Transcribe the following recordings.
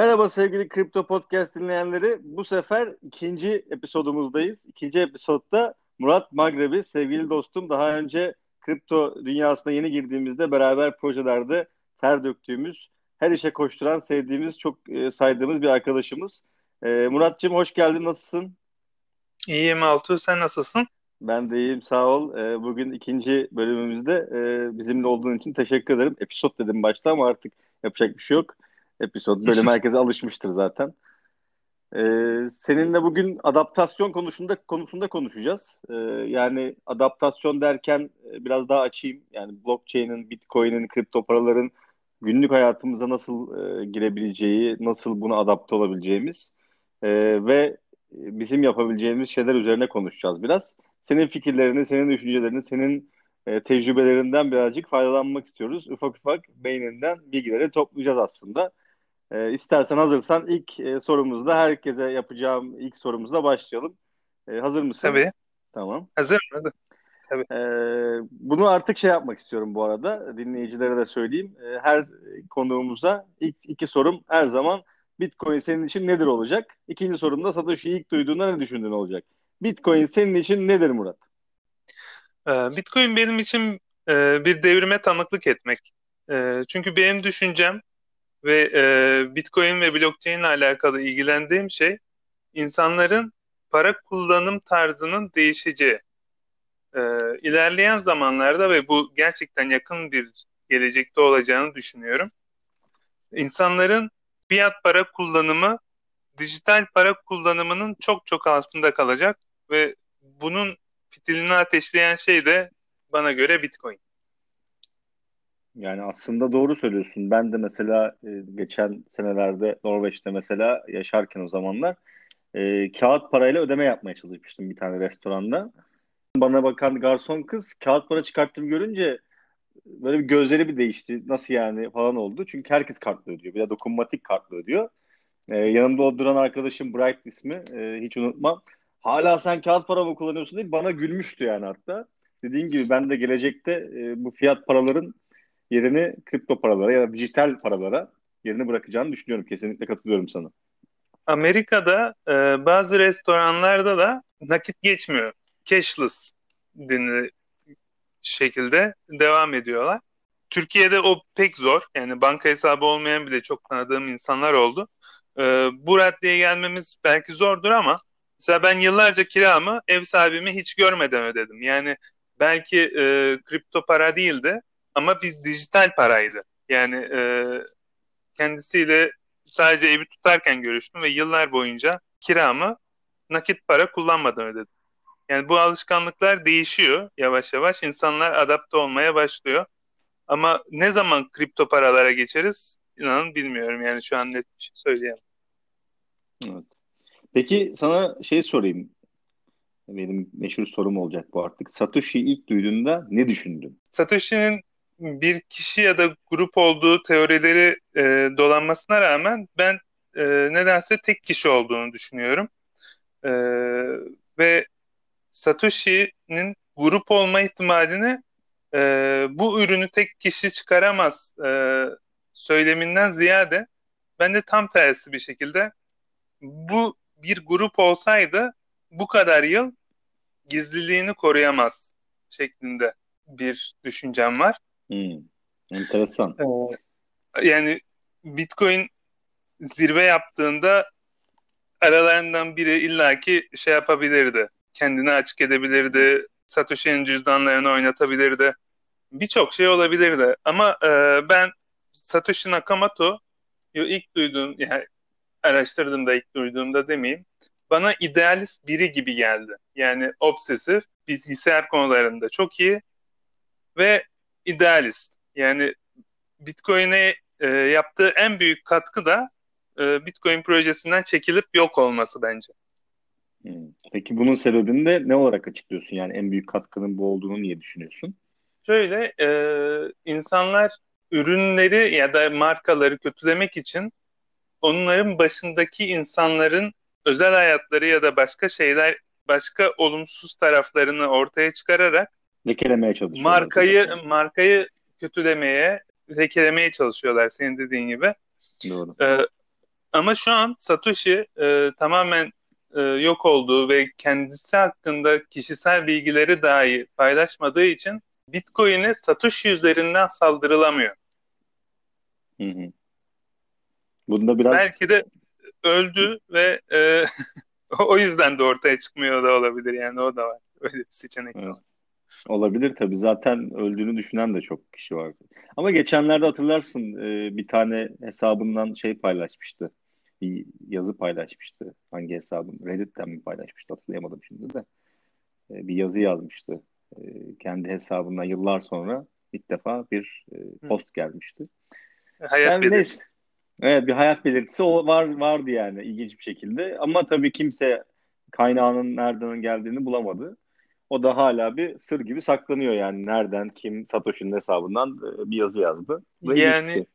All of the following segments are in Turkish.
Merhaba sevgili Kripto Podcast dinleyenleri. Bu sefer ikinci episodumuzdayız. İkinci episodda Murat Magrebi, sevgili dostum. Daha önce kripto dünyasına yeni girdiğimizde beraber projelerde ter döktüğümüz, her işe koşturan, sevdiğimiz, çok e, saydığımız bir arkadaşımız. E, Muratcığım hoş geldin, nasılsın? İyiyim Altuğ, sen nasılsın? Ben de iyiyim, sağ ol. E, bugün ikinci bölümümüzde bizimle olduğun için teşekkür ederim. Episod dedim başta ama artık yapacak bir şey yok episod. Bölüm herkese alışmıştır zaten. Ee, seninle bugün adaptasyon konusunda konusunda konuşacağız. Ee, yani adaptasyon derken e, biraz daha açayım. Yani blockchain'in, bitcoin'in, kripto paraların günlük hayatımıza nasıl e, girebileceği, nasıl buna adapte olabileceğimiz e, ve bizim yapabileceğimiz şeyler üzerine konuşacağız biraz. Senin fikirlerini, senin düşüncelerini, senin e, tecrübelerinden birazcık faydalanmak istiyoruz. Ufak ufak beyninden bilgileri toplayacağız aslında. E, istersen hazırsan ilk e, sorumuzda herkese yapacağım ilk sorumuzla başlayalım. E, hazır mısın? Tabii. Tamam. Hazır. Hadi. Tabii. E, bunu artık şey yapmak istiyorum bu arada. Dinleyicilere de söyleyeyim. E, her konuğumuza ilk iki sorum her zaman Bitcoin senin için nedir olacak? İkinci sorum da Satoshi'yi ilk duyduğunda ne düşündüğün olacak? Bitcoin senin için nedir Murat? E, Bitcoin benim için e, bir devrime tanıklık etmek. E, çünkü benim düşüncem ve e, Bitcoin ve blockchain ile alakalı ilgilendiğim şey insanların para kullanım tarzının değişeceği. E, ilerleyen zamanlarda ve bu gerçekten yakın bir gelecekte olacağını düşünüyorum. İnsanların fiyat para kullanımı dijital para kullanımının çok çok altında kalacak ve bunun fitilini ateşleyen şey de bana göre Bitcoin. Yani aslında doğru söylüyorsun. Ben de mesela e, geçen senelerde Norveç'te mesela yaşarken o zamanlar e, kağıt parayla ödeme yapmaya çalışmıştım bir tane restoranda. Bana bakan garson kız kağıt para çıkarttım görünce böyle bir gözleri bir değişti. Nasıl yani falan oldu. Çünkü herkes kartla ödüyor. Bir de dokunmatik kartla ödüyor. E, yanımda oturan arkadaşım Bright ismi. E, hiç unutmam. Hala sen kağıt para mı kullanıyorsun değil bana gülmüştü yani hatta. Dediğin gibi ben de gelecekte e, bu fiyat paraların yerini kripto paralara ya da dijital paralara yerini bırakacağını düşünüyorum. Kesinlikle katılıyorum sana. Amerika'da e, bazı restoranlarda da nakit geçmiyor. Cashless denili şekilde devam ediyorlar. Türkiye'de o pek zor. Yani banka hesabı olmayan bile çok tanıdığım insanlar oldu. E, bu raddeye gelmemiz belki zordur ama mesela ben yıllarca kiramı ev sahibimi hiç görmeden ödedim. Yani belki e, kripto para değildi ama bir dijital paraydı. Yani e, kendisiyle sadece evi tutarken görüştüm ve yıllar boyunca kiramı nakit para kullanmadan ödedim. Yani bu alışkanlıklar değişiyor yavaş yavaş. İnsanlar adapte olmaya başlıyor. Ama ne zaman kripto paralara geçeriz inanın bilmiyorum. Yani şu an net bir şey söyleyemem. Evet. Peki sana şey sorayım. Benim meşhur sorum olacak bu artık. Satoshi'yi ilk duyduğunda ne düşündün? Satoshi'nin bir kişi ya da grup olduğu teorileri e, dolanmasına rağmen ben e, nedense tek kişi olduğunu düşünüyorum. E, ve Satoshi'nin grup olma ihtimalini e, bu ürünü tek kişi çıkaramaz e, söyleminden ziyade ben de tam tersi bir şekilde bu bir grup olsaydı bu kadar yıl gizliliğini koruyamaz şeklinde bir düşüncem var. Hmm, enteresan. Ee, yani Bitcoin zirve yaptığında aralarından biri illaki şey yapabilirdi. Kendini açık edebilirdi. Satoshi'nin cüzdanlarını oynatabilirdi. Birçok şey olabilirdi. Ama e, ben Satoshi Nakamoto ilk duyduğum yani araştırdığımda ilk duyduğumda demeyeyim bana idealist biri gibi geldi. Yani obsesif, bilgisayar konularında çok iyi ve idealist. Yani Bitcoin'e e, yaptığı en büyük katkı da e, Bitcoin projesinden çekilip yok olması bence. Hmm. Peki bunun sebebini de ne olarak açıklıyorsun? Yani en büyük katkının bu olduğunu niye düşünüyorsun? Şöyle, e, insanlar ürünleri ya da markaları kötülemek için onların başındaki insanların özel hayatları ya da başka şeyler, başka olumsuz taraflarını ortaya çıkararak lekelemeye çalışıyorlar. Markayı markayı kötülemeye, lekelemeye çalışıyorlar senin dediğin gibi. Doğru. Ee, Ama şu an Satoshi e, tamamen e, yok olduğu ve kendisi hakkında kişisel bilgileri dahi paylaşmadığı için Bitcoin'e Satoshi üzerinden saldırılamıyor. Hı hı. Bunda biraz Belki de öldü ve e, o yüzden de ortaya çıkmıyor da olabilir yani o da var. Öyle bir seçenek. Evet. Olabilir tabii. Zaten öldüğünü düşünen de çok kişi vardı. Ama geçenlerde hatırlarsın e, bir tane hesabından şey paylaşmıştı. Bir yazı paylaşmıştı. Hangi hesabın? Reddit'ten mi paylaşmıştı hatırlayamadım şimdi de. E, bir yazı yazmıştı. E, kendi hesabından yıllar sonra ilk defa bir post gelmişti. Hayat yani belirtisi. Evet bir hayat belirtisi o var vardı yani ilginç bir şekilde. Ama tabii kimse kaynağının nereden geldiğini bulamadı. O da hala bir sır gibi saklanıyor yani. Nereden, kim, Satoshi'nin hesabından e, bir yazı yazdı. Ve yani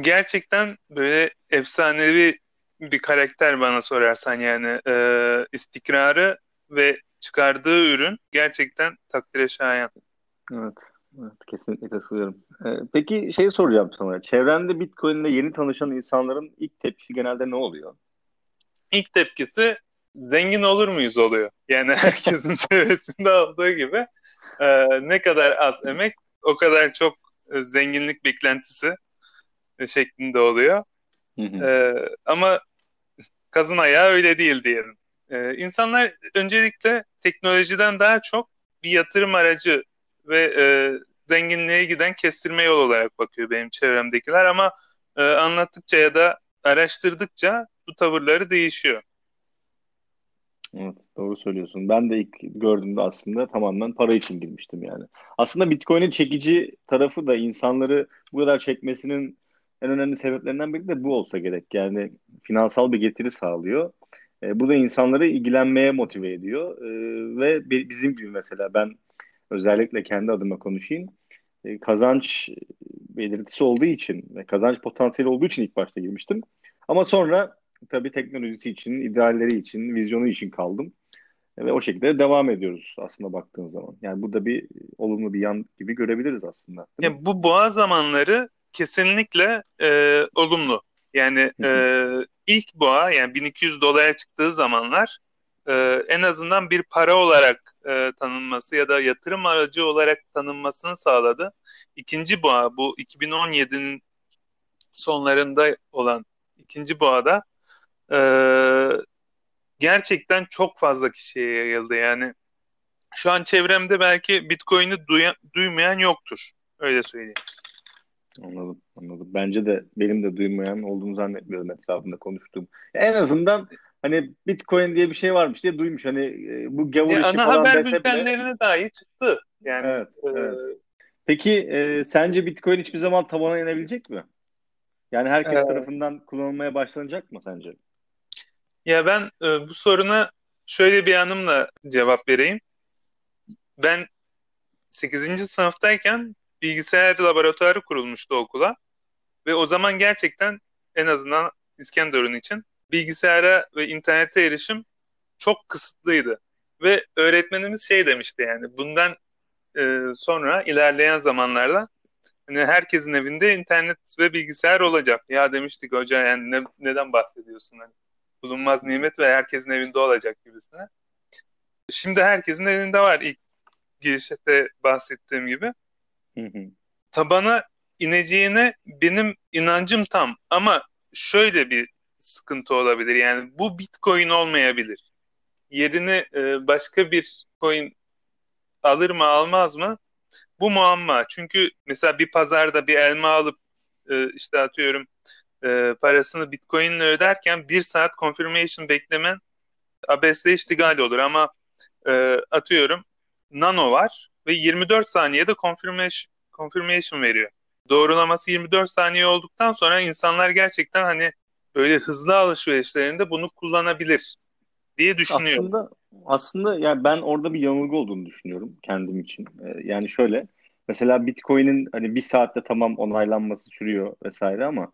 gerçekten böyle efsanevi bir karakter bana sorarsan yani e, istikrarı ve çıkardığı ürün gerçekten takdire şayan. Evet. Evet, kesinlikle katılıyorum. Ee, peki şey soracağım sana. Çevrende Bitcoin ile yeni tanışan insanların ilk tepkisi genelde ne oluyor? İlk tepkisi zengin olur muyuz oluyor. Yani herkesin çevresinde olduğu gibi e, ne kadar az emek o kadar çok e, zenginlik beklentisi e, şeklinde oluyor. E, ama kazın ayağı öyle değil diyelim. E, insanlar öncelikle teknolojiden daha çok bir yatırım aracı ve e, zenginliğe giden kestirme yol olarak bakıyor benim çevremdekiler ama e, anlattıkça ya da araştırdıkça bu tavırları değişiyor. Evet doğru söylüyorsun. Ben de ilk gördüğümde aslında tamamen para için girmiştim yani. Aslında Bitcoin'in çekici tarafı da insanları bu kadar çekmesinin en önemli sebeplerinden biri de bu olsa gerek. Yani finansal bir getiri sağlıyor. E, bu da insanları ilgilenmeye motive ediyor. E, ve bizim gibi mesela ben özellikle kendi adıma konuşayım. E, kazanç belirtisi olduğu için ve kazanç potansiyeli olduğu için ilk başta girmiştim. Ama sonra tabii teknolojisi için, idealleri için, vizyonu için kaldım. Ve o şekilde devam ediyoruz aslında baktığın zaman. Yani bu da bir olumlu bir yan gibi görebiliriz aslında. Ya bu boğa zamanları kesinlikle e, olumlu. Yani e, ilk boğa yani 1200 dolara çıktığı zamanlar e, en azından bir para olarak e, tanınması ya da yatırım aracı olarak tanınmasını sağladı. İkinci boğa bu 2017'nin sonlarında olan ikinci boğada gerçekten çok fazla kişiye yayıldı. Yani şu an çevremde belki Bitcoin'i duya, duymayan yoktur. Öyle söyleyeyim. Anladım, anladım. Bence de benim de duymayan olduğunu zannetmiyorum etrafında konuştuğum. En azından hani Bitcoin diye bir şey varmış diye duymuş. Hani e, bu gavur ya, işi ana falan haber bültenlerine bile... dahi çıktı. Yani evet, e... evet. Peki e, sence Bitcoin hiçbir zaman tabana inebilecek mi? Yani herkes ee, tarafından kullanılmaya başlanacak mı sence? Ya ben e, bu soruna şöyle bir anımla cevap vereyim. Ben 8. sınıftayken bilgisayar laboratuvarı kurulmuştu okula. Ve o zaman gerçekten en azından İskenderun için bilgisayara ve internete erişim çok kısıtlıydı. Ve öğretmenimiz şey demişti yani bundan e, sonra ilerleyen zamanlarda hani herkesin evinde internet ve bilgisayar olacak. Ya demiştik hoca yani ne, neden bahsediyorsun hani bulunmaz nimet ve herkesin evinde olacak gibisine. Şimdi herkesin elinde var ilk girişte bahsettiğim gibi. Tabana ineceğine benim inancım tam ama şöyle bir sıkıntı olabilir. Yani bu Bitcoin olmayabilir. Yerini e, başka bir coin alır mı almaz mı? Bu muamma. Çünkü mesela bir pazarda bir elma alıp e, işte atıyorum e, parasını Bitcoin ile öderken bir saat confirmation beklemen abesle iştigal olur ama e, atıyorum Nano var ve 24 saniyede confirmation, confirmation veriyor. Doğrulaması 24 saniye olduktan sonra insanlar gerçekten hani böyle hızlı alışverişlerinde bunu kullanabilir diye düşünüyorum. Aslında aslında yani ben orada bir yanılgı olduğunu düşünüyorum kendim için. Ee, yani şöyle mesela Bitcoin'in hani bir saatte tamam onaylanması sürüyor vesaire ama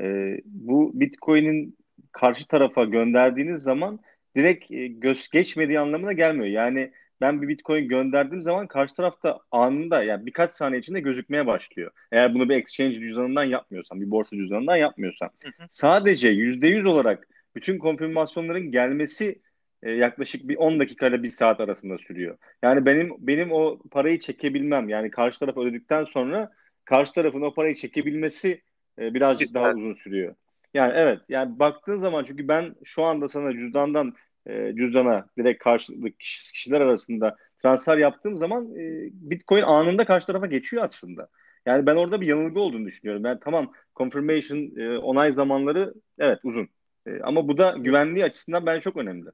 e, bu Bitcoin'in karşı tarafa gönderdiğiniz zaman direkt e, göz geçmediği anlamına gelmiyor. Yani ben bir Bitcoin gönderdiğim zaman karşı tarafta anında yani birkaç saniye içinde gözükmeye başlıyor. Eğer bunu bir exchange cüzdanından yapmıyorsan, bir borsa cüzdanından yapmıyorsan. Hı hı. Sadece %100 olarak bütün konfirmasyonların gelmesi e, yaklaşık bir 10 dakika ile bir saat arasında sürüyor. Yani benim benim o parayı çekebilmem yani karşı taraf ödedikten sonra karşı tarafın o parayı çekebilmesi e, birazcık İster. daha uzun sürüyor. Yani evet yani baktığın zaman çünkü ben şu anda sana cüzdandan e, cüzdana direkt karşılıklı kişiler arasında transfer yaptığım zaman e, Bitcoin anında karşı tarafa geçiyor aslında. Yani ben orada bir yanılgı olduğunu düşünüyorum. Ben tamam confirmation e, onay zamanları evet uzun. E, ama bu da güvenliği açısından ben çok önemli.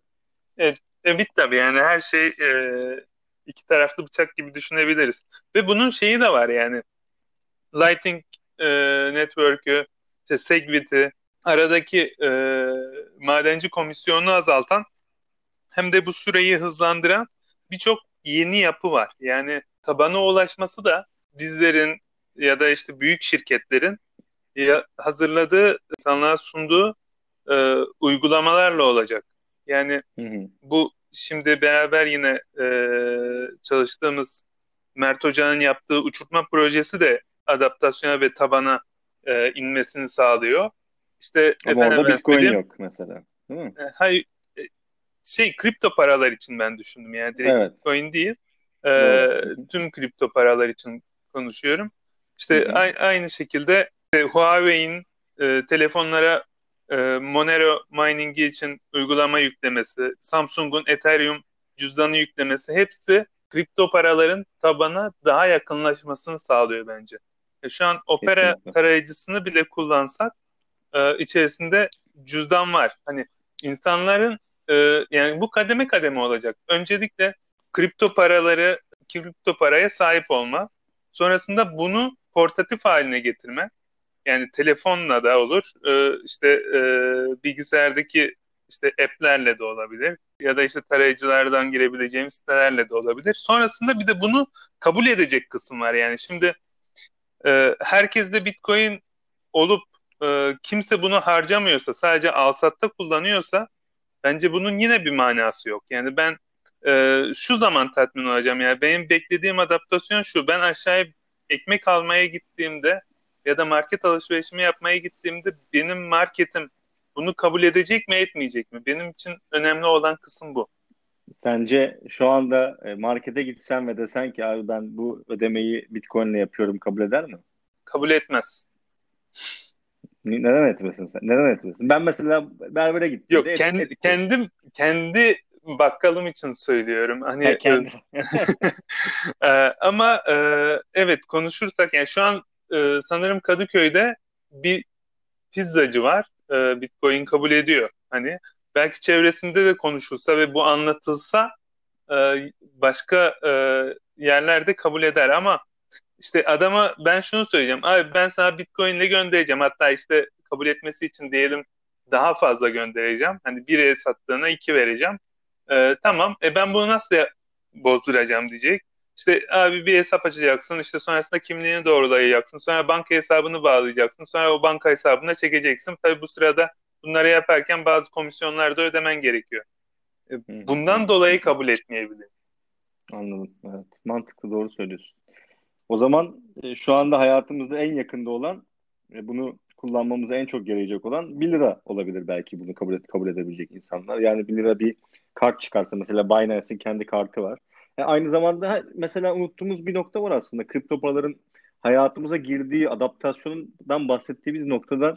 Evet, evet tabii yani her şey e, iki taraflı bıçak gibi düşünebiliriz. Ve bunun şeyi de var yani Lightning e, Network'ü, işte Segwit'i, aradaki e, madenci komisyonunu azaltan hem de bu süreyi hızlandıran birçok yeni yapı var. Yani tabana ulaşması da bizlerin ya da işte büyük şirketlerin hazırladığı, insanlığa sunduğu e, uygulamalarla olacak. Yani hı hı. bu şimdi beraber yine e, çalıştığımız Mert Hoca'nın yaptığı uçurtma projesi de adaptasyona ve tabana e, inmesini sağlıyor. İşte Ama efendim, orada Bitcoin yok mesela. Değil mi? E, hayır, e, şey kripto paralar için ben düşündüm yani direkt evet. Bitcoin değil. E, tüm kripto paralar için konuşuyorum. İşte a- aynı şekilde e, Huawei'in e, telefonlara e, Monero mining'i için uygulama yüklemesi, Samsung'un Ethereum cüzdanı yüklemesi hepsi kripto paraların tabana daha yakınlaşmasını sağlıyor bence. E, şu an Opera Kesinlikle. tarayıcısını bile kullansak e, içerisinde cüzdan var. Hani insanların e, yani bu kademe kademe olacak. Öncelikle kripto paraları, kripto paraya sahip olma. Sonrasında bunu portatif haline getirme. Yani telefonla da olur. E, işte e, bilgisayardaki işte app'lerle de olabilir ya da işte tarayıcılardan girebileceğimiz sitelerle de olabilir. Sonrasında bir de bunu kabul edecek kısım var. Yani şimdi e, herkes de Bitcoin olup e, kimse bunu harcamıyorsa, sadece alsatta kullanıyorsa bence bunun yine bir manası yok. Yani ben e, şu zaman tatmin olacağım. Yani benim beklediğim adaptasyon şu. Ben aşağıya ekmek almaya gittiğimde ya da market alışverişimi yapmaya gittiğimde benim marketim bunu kabul edecek mi etmeyecek mi? Benim için önemli olan kısım bu. Sence şu anda e, markete gitsen ve desen ki abi ben bu ödemeyi Bitcoin ile yapıyorum kabul eder mi? Kabul etmez. Neden etmesin sen? Neden etmesin? Ben mesela berbere gittim. Yok kendi, et, kendim kendi bakkalım için söylüyorum. Hani ha, kendi. e, ama e, evet konuşursak yani şu an e, sanırım Kadıköy'de bir pizzacı var. E, Bitcoin kabul ediyor. Hani belki çevresinde de konuşulsa ve bu anlatılsa e, başka e, yerlerde kabul eder ama işte adama ben şunu söyleyeceğim. Abi ben sana Bitcoin ile göndereceğim. Hatta işte kabul etmesi için diyelim daha fazla göndereceğim. Hani bir sattığına iki vereceğim. Ee, tamam. E ben bunu nasıl bozduracağım diyecek. İşte abi bir hesap açacaksın. işte sonrasında kimliğini doğrulayacaksın. Sonra banka hesabını bağlayacaksın. Sonra o banka hesabına çekeceksin. Tabii bu sırada bunları yaparken bazı komisyonlar da ödemen gerekiyor. E, bundan dolayı kabul etmeyebilir. Anladım. Evet. Mantıklı doğru söylüyorsun. O zaman e, şu anda hayatımızda en yakında olan bunu kullanmamıza en çok yarayacak olan 1 lira olabilir belki bunu kabul, et, kabul edebilecek insanlar. Yani 1 lira bir kart çıkarsa mesela Binance'in kendi kartı var. Yani e, aynı zamanda mesela unuttuğumuz bir nokta var aslında. Kripto paraların hayatımıza girdiği adaptasyondan bahsettiğimiz noktada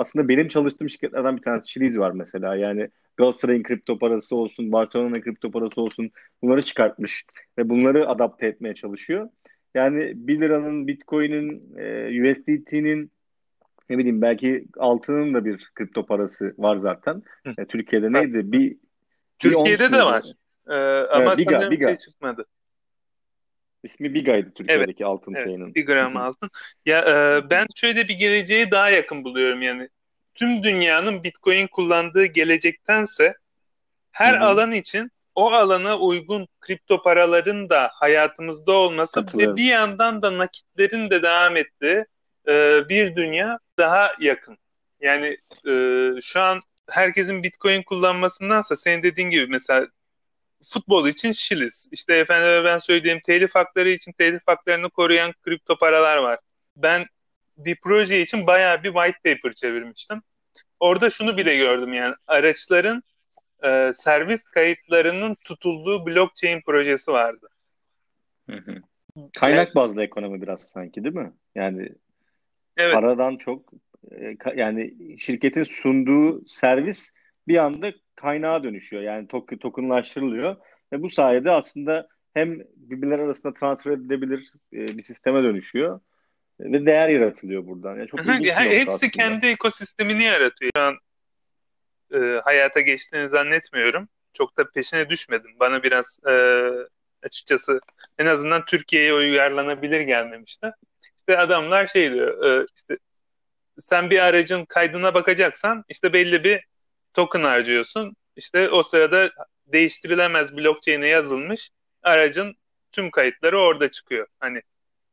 aslında benim çalıştığım şirketlerden bir tanesi Chiliz var mesela. Yani Galatasaray'ın kripto parası olsun, Barcelona'nın kripto parası olsun bunları çıkartmış ve bunları adapte etmeye çalışıyor. Yani 1 liranın, Bitcoin'in, e, USDT'nin ne bileyim belki altının da bir kripto parası var zaten. E, Türkiye'de neydi? Bir Türkiye'de bir de var. Ee, ama evet, Biga, sanırım Biga. şey çıkmadı. İsmi Biga'ydı Türkiye'deki evet, altın evet, şeyinin. Bir gram altın. Ya e, ben şöyle bir geleceği daha yakın buluyorum yani. Tüm dünyanın Bitcoin kullandığı gelecektense her Hı-hı. alan için o alana uygun kripto paraların da hayatımızda olması ve bir yandan da nakitlerin de devam ettiği e, bir dünya daha yakın. Yani e, şu an herkesin Bitcoin kullanmasındansa senin dediğin gibi mesela futbol için Şiliz. İşte efendim ben söylediğim telif hakları için telif haklarını koruyan kripto paralar var. Ben bir proje için bayağı bir white paper çevirmiştim. Orada şunu bile gördüm yani araçların e, servis kayıtlarının tutulduğu blockchain projesi vardı. Hı hı. Kaynak evet. bazlı ekonomi biraz sanki değil mi? Yani evet. paradan çok e, yani şirketin sunduğu servis bir anda kaynağa dönüşüyor. Yani tok tokenlaştırılıyor ve bu sayede aslında hem birbirler arasında transfer edilebilir e, bir sisteme dönüşüyor ve değer yaratılıyor buradan. Yani çok hepsi aslında. kendi ekosistemini yaratıyor. Şu an e, hayata geçtiğini zannetmiyorum. Çok da peşine düşmedim. Bana biraz e, açıkçası en azından Türkiye'ye uyarlanabilir gelmemişti. İşte adamlar şey diyor e, işte sen bir aracın kaydına bakacaksan işte belli bir token harcıyorsun. İşte o sırada değiştirilemez blockchain'e yazılmış aracın tüm kayıtları orada çıkıyor. Hani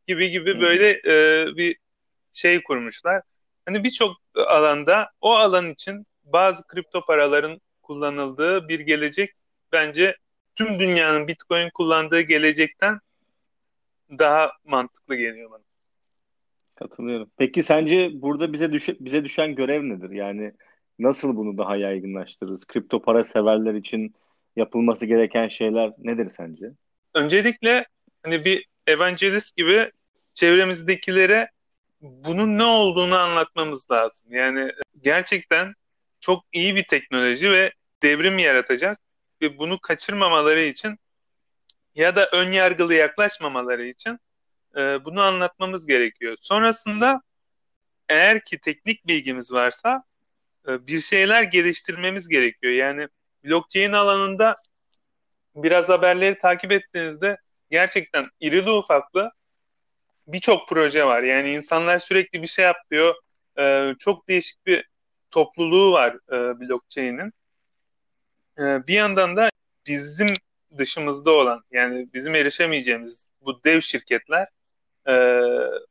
gibi gibi böyle e, bir şey kurmuşlar. Hani birçok alanda o alan için bazı kripto paraların kullanıldığı bir gelecek bence tüm dünyanın Bitcoin kullandığı gelecekten daha mantıklı geliyor bana. Katılıyorum. Peki sence burada bize düş bize düşen görev nedir? Yani nasıl bunu daha yaygınlaştırırız? Kripto para severler için yapılması gereken şeyler nedir sence? Öncelikle hani bir evangelist gibi çevremizdekilere bunun ne olduğunu anlatmamız lazım. Yani gerçekten çok iyi bir teknoloji ve devrim yaratacak ve bunu kaçırmamaları için ya da ön yargılı yaklaşmamaları için e, bunu anlatmamız gerekiyor. Sonrasında eğer ki teknik bilgimiz varsa bir şeyler geliştirmemiz gerekiyor. Yani blockchain alanında biraz haberleri takip ettiğinizde gerçekten irili ufaklı birçok proje var. Yani insanlar sürekli bir şey yapıyor. E, çok değişik bir topluluğu var e, blockchain'in. E, bir yandan da bizim dışımızda olan yani bizim erişemeyeceğimiz bu dev şirketler e,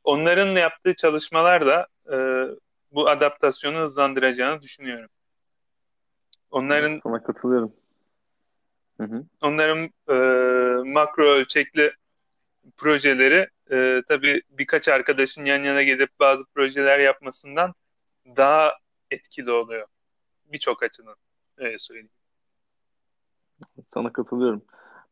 onların yaptığı çalışmalar da e, bu adaptasyonu hızlandıracağını düşünüyorum. Onların sana katılıyorum. Hı hı. Onların e, makro ölçekli projeleri e, tabii birkaç arkadaşın yan yana gelip bazı projeler yapmasından daha etkili oluyor. Birçok açıdan öyle söyleyeyim. Sana katılıyorum.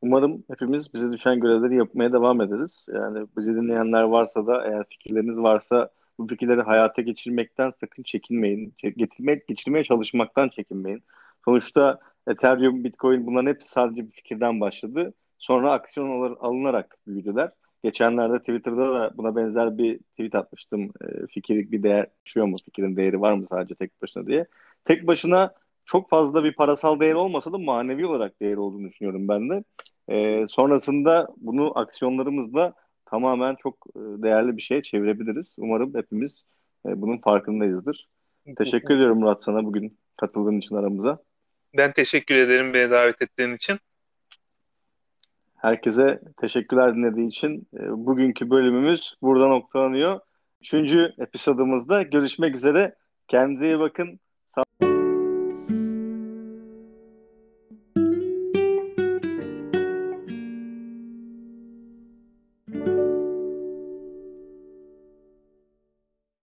Umarım hepimiz bize düşen görevleri yapmaya devam ederiz. Yani bizi dinleyenler varsa da eğer fikirleriniz varsa bu fikirleri hayata geçirmekten sakın çekinmeyin. Getirmek, geçirmeye çalışmaktan çekinmeyin. Sonuçta Ethereum, Bitcoin bunların hepsi sadece bir fikirden başladı. Sonra aksiyon alınarak büyüdüler. Geçenlerde Twitter'da da buna benzer bir tweet atmıştım. E, fikir bir değer düşüyor mu? Fikrin değeri var mı sadece tek başına diye. Tek başına çok fazla bir parasal değer olmasa da manevi olarak değeri olduğunu düşünüyorum ben de. E, sonrasında bunu aksiyonlarımızla tamamen çok e, değerli bir şeye çevirebiliriz. Umarım hepimiz e, bunun farkındayızdır. Teşekkür ediyorum Murat sana bugün katıldığın için aramıza. Ben teşekkür ederim beni davet ettiğin için. Herkese teşekkürler dinlediği için. E, bugünkü bölümümüz burada noktalanıyor. Üçüncü episodumuzda görüşmek üzere. Kendinize iyi bakın.